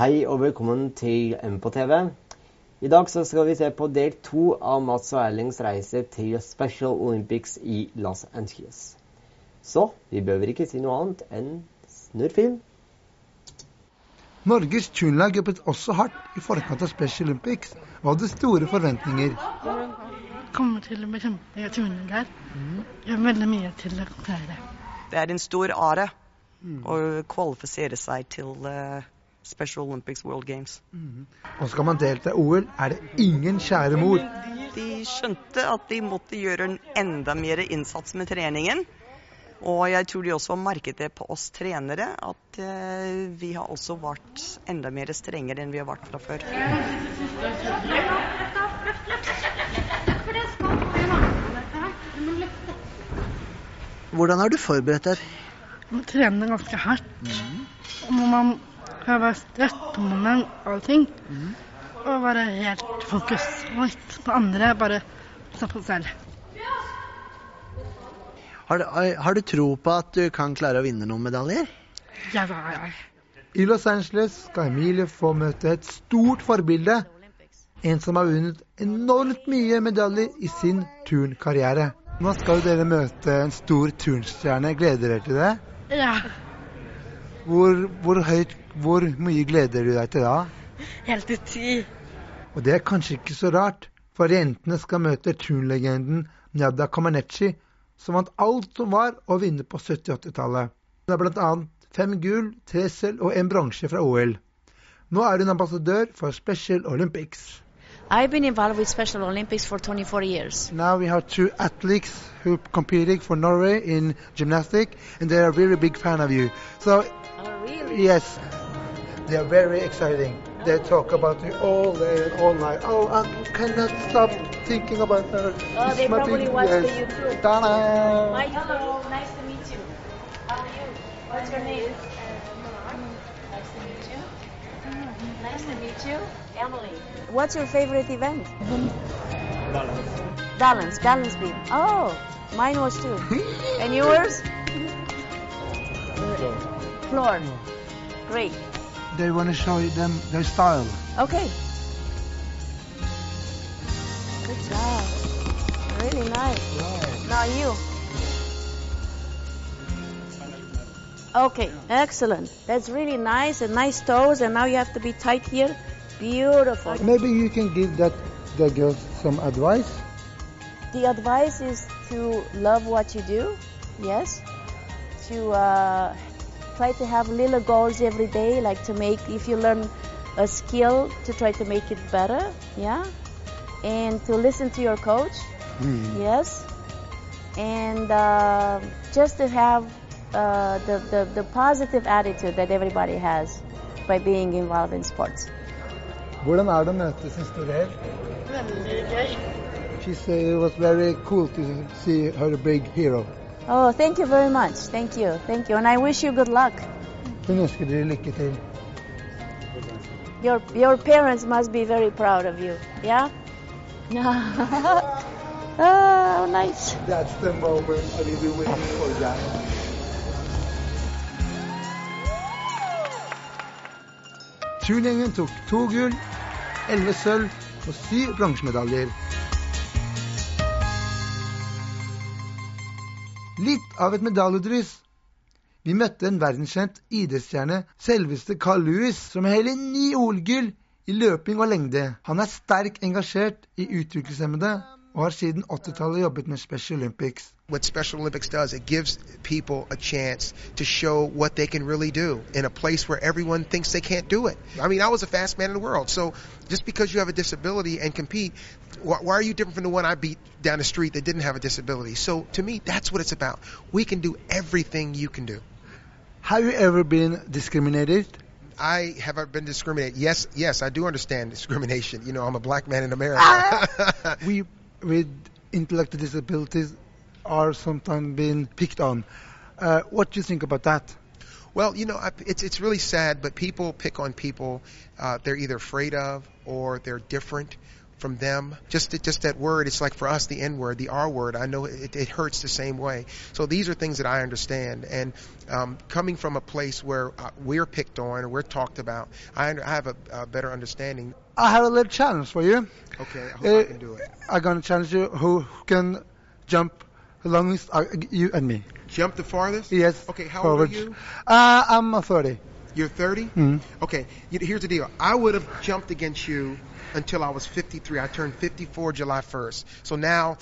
Hei og velkommen til M på TV. I dag så skal vi se på del to av Mats og Erlings reise til Special Olympics i Los Angeles. Så vi behøver ikke si noe annet enn snurr film. Norges turnlag jobbet også hardt i forkant av Special Olympics og hadde store forventninger. kommer til å bli kjempegøy turner Gjør veldig mye til å klare Det er en stor are å kvalifisere seg til eh, Special Olympics World Games. Og skal man delta i OL, er det ingen kjære mor. De skjønte at de måtte gjøre en enda mer innsats med treningen. Og jeg tror de også merket det på oss trenere, at eh, vi har også vært enda mer strengere enn vi har vært fra før. Hvordan har du forberedt deg? Man trener ganske hardt. Og må man var være stresshormoner og allting. Og bare helt fokus. Og ikke på andre, bare se på seg selv. Har du, har du tro på at du kan klare å vinne noen medaljer? Ja, ja, ja. I Los Angeles skal Emilie få møte et stort forbilde. En som har vunnet enormt mye medaljer i sin turnkarriere. Nå skal dere møte en stor turnstjerne. Gleder dere til det? Ja, Hvor, hvor høyt, hvor mye gleder du deg til da? helt til ti. Og det er kanskje ikke så rart, for jentene skal møte turnlegenden Njada Comaneci, som vant alt som var å vinne på 70-80-tallet. Hun har bl.a. fem gull, tre sølv og en bronse fra OL. Nå er hun ambassadør for Special Olympics. I've been involved with Special Olympics for 24 years. Now we have two athletes who competing for Norway in gymnastics, and they are very big fan of you. So really? yes, they are very exciting. They oh. talk about you all day and all night. Oh, I cannot stop thinking about her. Oh, It's they probably big- watch the. YouTube. Ta-da! Hi, hello. Nice to meet you. How are you? What's your name? Nice to meet you. Nice to meet you. Emily. What's your favorite event? Balance. Balance. Balance beam. Oh, mine was too. and yours? Floor. Great. They want to show them their style. Okay. Good job. Really nice. Now you. Okay, excellent. That's really nice and nice toes, and now you have to be tight here. Beautiful. Maybe you can give that the girls some advice. The advice is to love what you do, yes. To uh, try to have little goals every day, like to make, if you learn a skill, to try to make it better, yeah. And to listen to your coach, yes. And uh, just to have uh, the, the, the positive attitude that everybody has by being involved in sports. Hvordan er det å møte sin store helt? Veldig gøy. She said it was very cool to see her big hero. Oh, thank you very much. Thank you. Thank you. And I wish you good luck. Hun ønsker dere lykke til. Your your parents must be very proud of you. Yeah. oh, nice. That's the moment I've been waiting for that. Turneringen tok to gull, elleve sølv og syv bronsemedaljer. Av et medaljedryss. Vi møtte en verdenskjent idrettsstjerne, selveste Carl Lewis, som har hele ni OL-gull i løping og lengde. Han er sterkt engasjert i utviklingshemmede og har siden 80-tallet jobbet med Special Olympics. what Special Olympics does, it gives people a chance to show what they can really do in a place where everyone thinks they can't do it. I mean, I was the fastest man in the world. So just because you have a disability and compete, why, why are you different from the one I beat down the street that didn't have a disability? So to me, that's what it's about. We can do everything you can do. Have you ever been discriminated? I have I been discriminated. Yes, yes, I do understand discrimination. You know, I'm a black man in America. Ah! We with intellectual disabilities are sometimes being picked on. Uh, what do you think about that? Well, you know, it's it's really sad, but people pick on people uh, they're either afraid of or they're different from them. Just just that word, it's like for us the N word, the R word. I know it, it hurts the same way. So these are things that I understand. And um, coming from a place where uh, we're picked on or we're talked about, I, I have a, a better understanding. I have a little challenge for you. Okay, I hope Uh, I can do it. I'm gonna challenge you who can jump the longest, uh, you and me. Jump the farthest. Yes. Okay, how forward. old are you? Uh, I'm uh, 30. You're 30. Mm. Okay, here's the deal. I would have jumped against you until I was 53. I turned 54 July 1st. So now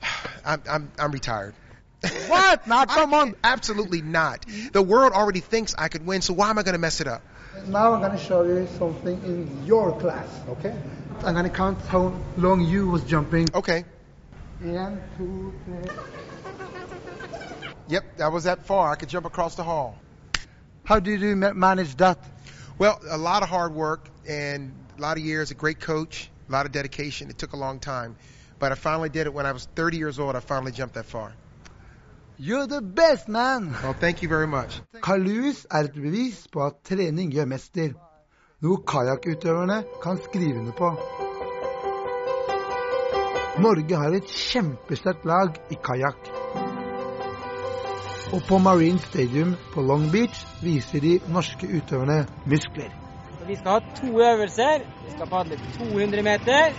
I'm I'm, I'm retired. What? Now, come I- on. Absolutely not. The world already thinks I could win, so why am I going to mess it up? Now I'm gonna show you something in your class, okay? I'm gonna count how long you was jumping. Okay. One, two, three. Yep, that was that far. I could jump across the hall. How did you ma- manage that? Well, a lot of hard work and a lot of years, a great coach, a lot of dedication. It took a long time. But I finally did it when I was 30 years old. I finally jumped that far. You're the best, man! Well, thank you very much. Lewis er et bevis på at trening gjør mester. Noe kajakkutøverne kan skrive under på. Norge har et kjempesterkt lag i kajakk. Og på Marine Stadium på Long Beach viser de norske utøverne muskler. Vi skal ha to øvelser. Vi skal padle 200 meter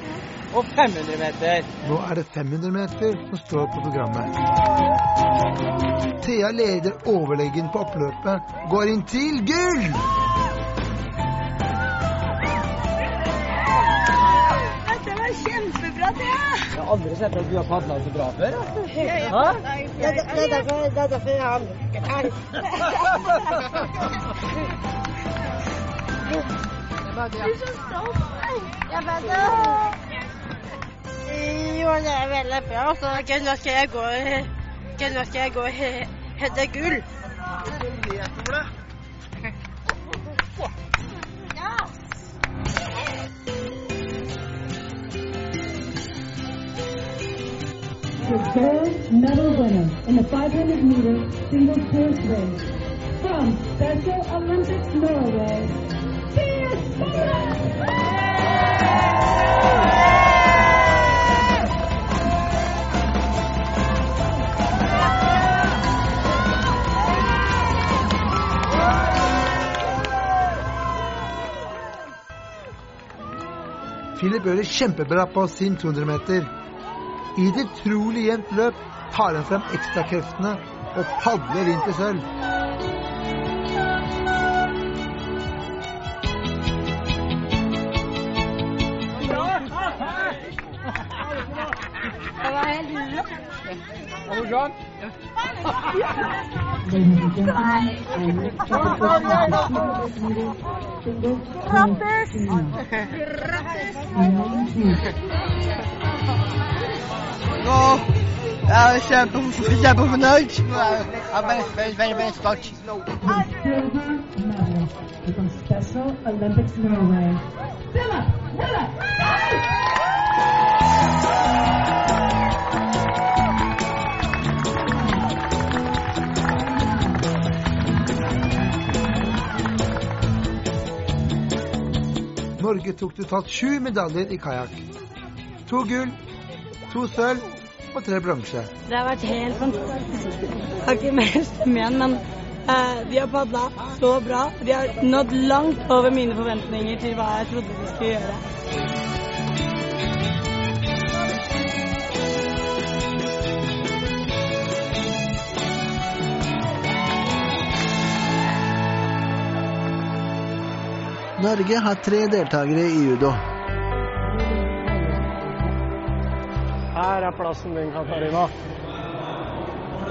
og 500 meter. Nå er det 500 meter som står på programmet. Thea leder overlegen på oppløpet, går inn til gull! Dette var kjempebra, Thea! Jeg har aldri sett at du har padla så bra før. Ja, Det er det er derfor det er derfor jeg har nøkkeltall. Du er så stolt. Jeg vet det. Jo, det veldig bra. Så ikke nå skal jeg gå gøy nå skal jeg går he- hente gull. Gold medal winner in the 500 meter single course race from Special Olympics Norway, Philip gjør det kjempebra på sin 200 meter. I et utrolig jevnt løp tar han frem ekstrakreftene og padler inn til sølv. Er jeg kjempe, kjempefornøyd. Jeg er veldig, veldig, veldig, veldig stolt. silver medalist from Special Olympics Norway, tok totalt sju medaljer i kajakk. To gull, to sølv og tre bronse. Det har vært helt fantastisk. Jeg har ikke mer stemme igjen, men eh, de har padla så bra. De har nådd langt over mine forventninger til hva jeg trodde de skulle gjøre. Norge har tre deltakere i judo. Her er plassen din, Katarina.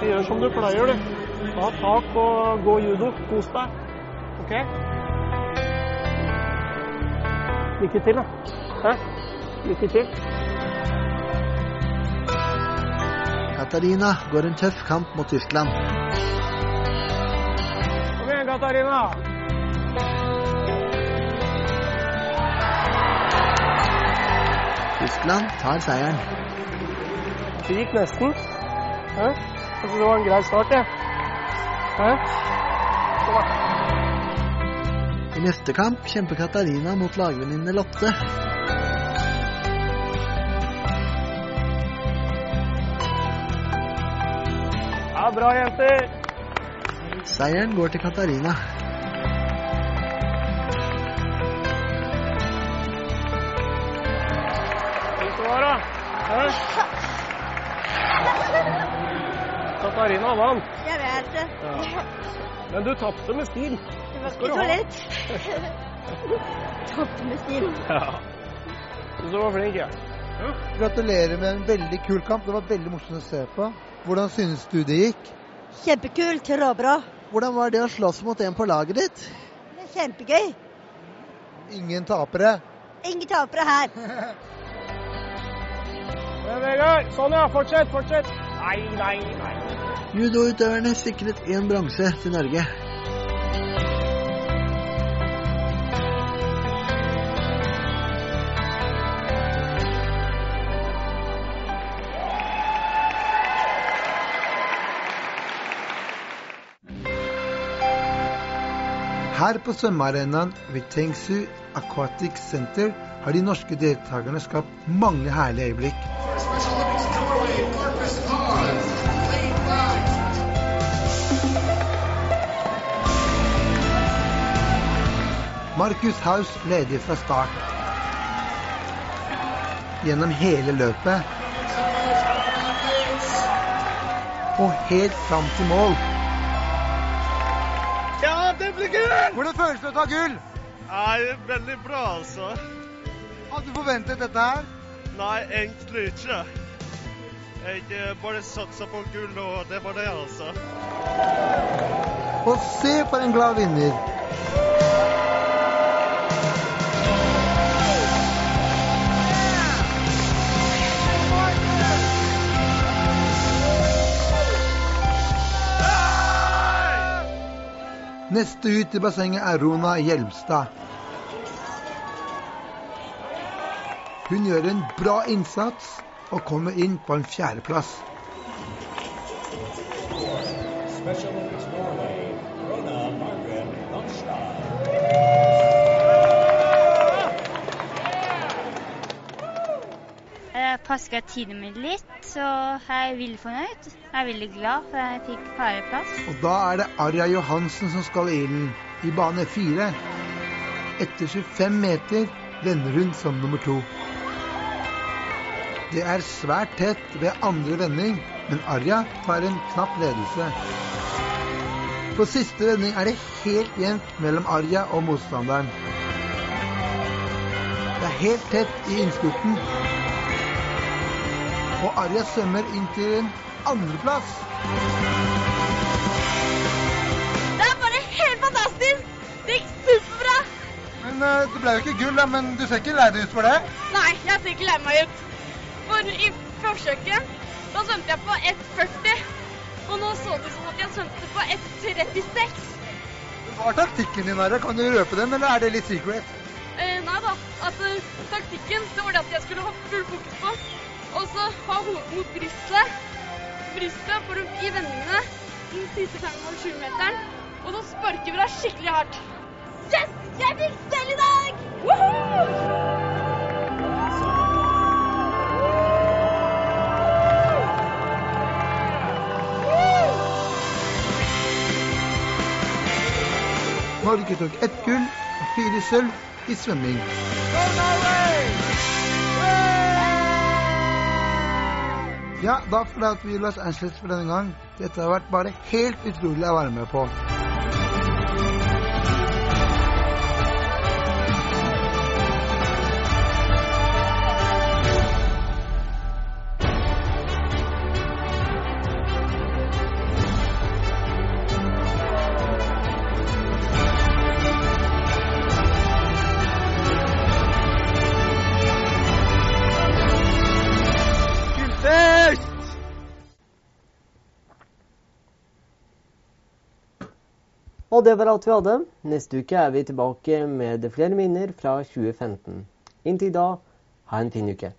Gjør som du pleier, du. Ta tak og gå judo. Kos deg. OK? Lykke til, da. Hæ? Lykke til. Katarina går en tøff kamp mot Tyskland. Kom igjen, Katarina. Tyskland tar seieren. Det gikk nesten. Hæ? Det var en grei start, jeg. Hæ? I neste kamp kjemper Katarina mot lagvenninne Lotte. Ja, bra, jenter! Seieren går til Katarina. Katarina vant. Jeg vet det. Ja. Men du tapte med stil. Det var ikke så lett. Tapte med stil. Ja. Du var flink, ja. Gratulerer med en veldig kul kamp. Det var veldig morsomt å se på. Hvordan synes du det gikk? Kjempekult. Råbra. Hvordan var det å slåss mot en på laget ditt? Det er kjempegøy. Ingen tapere. Ingen tapere her. Men Vegard, sånn ja. Fortsett, fortsett. Nei, nei, nei. Judoutøverne sikret én bronse til Norge. Her på svømmearenaen ved Tengsu Aquatic Center har de norske deltakerne skapt mange herlige øyeblikk. Markus Haus leder fra start. Gjennom hele løpet. Og helt fram til mål. Ja, det blir gull! Hvordan føles det å ta gull? Nei, veldig bra, altså. Hadde du forventet dette her? Nei, egentlig ikke. Jeg eh, bare satsa på gull, og det var det, altså. Og se for en glad vinner. Neste ut i bassenget er Rona Hjelmstad. Hun gjør en bra innsats og kommer inn på en fjerdeplass. Special Norway, Rona Margaret Lundstad. Jeg paska tiden min litt, så jeg er veldig fornøyd. Jeg er veldig glad for jeg fikk fareplass. Og da er det Arja Johansen som skal i ilden, i bane fire. Etter 25 meter vender hun som nummer to. Det er svært tett ved andre vending, men Arja tar en knapp ledelse. På siste vending er det helt jevnt mellom Arja og motstanderen. Det er helt tett i innspurten. Og Arja svømmer inn til andreplass. Det er bare helt fantastisk. Det gikk superbra. Men uh, Det ble jo ikke gull, da, men du ser ikke lei deg ut for det? Nei, jeg ser ikke lei meg ut. For i forsøket da svømte jeg på 1,40. Og nå så det ut som at jeg svømte på 1,36. Hva er taktikken din, Arja? Kan du røpe den, eller er det litt secret? Eh, nei da. At eh, taktikken det var det at jeg skulle ha full fokus på. Og så ha hodet mot brystet. Brystet for å i vendingene den siste 5,7-meteren. Og så sparker vi deg skikkelig hardt. Yes! Jeg fikk selv i dag! Woohoo! Norge tok ett gull og fire sølv i svømming. Ja, da forlater vi Los Angeles for denne gang. Dette har vært bare helt utrolig å være med på. Og det var alt vi hadde. Neste uke er vi tilbake med flere minner fra 2015. Inntil da, ha en fin uke.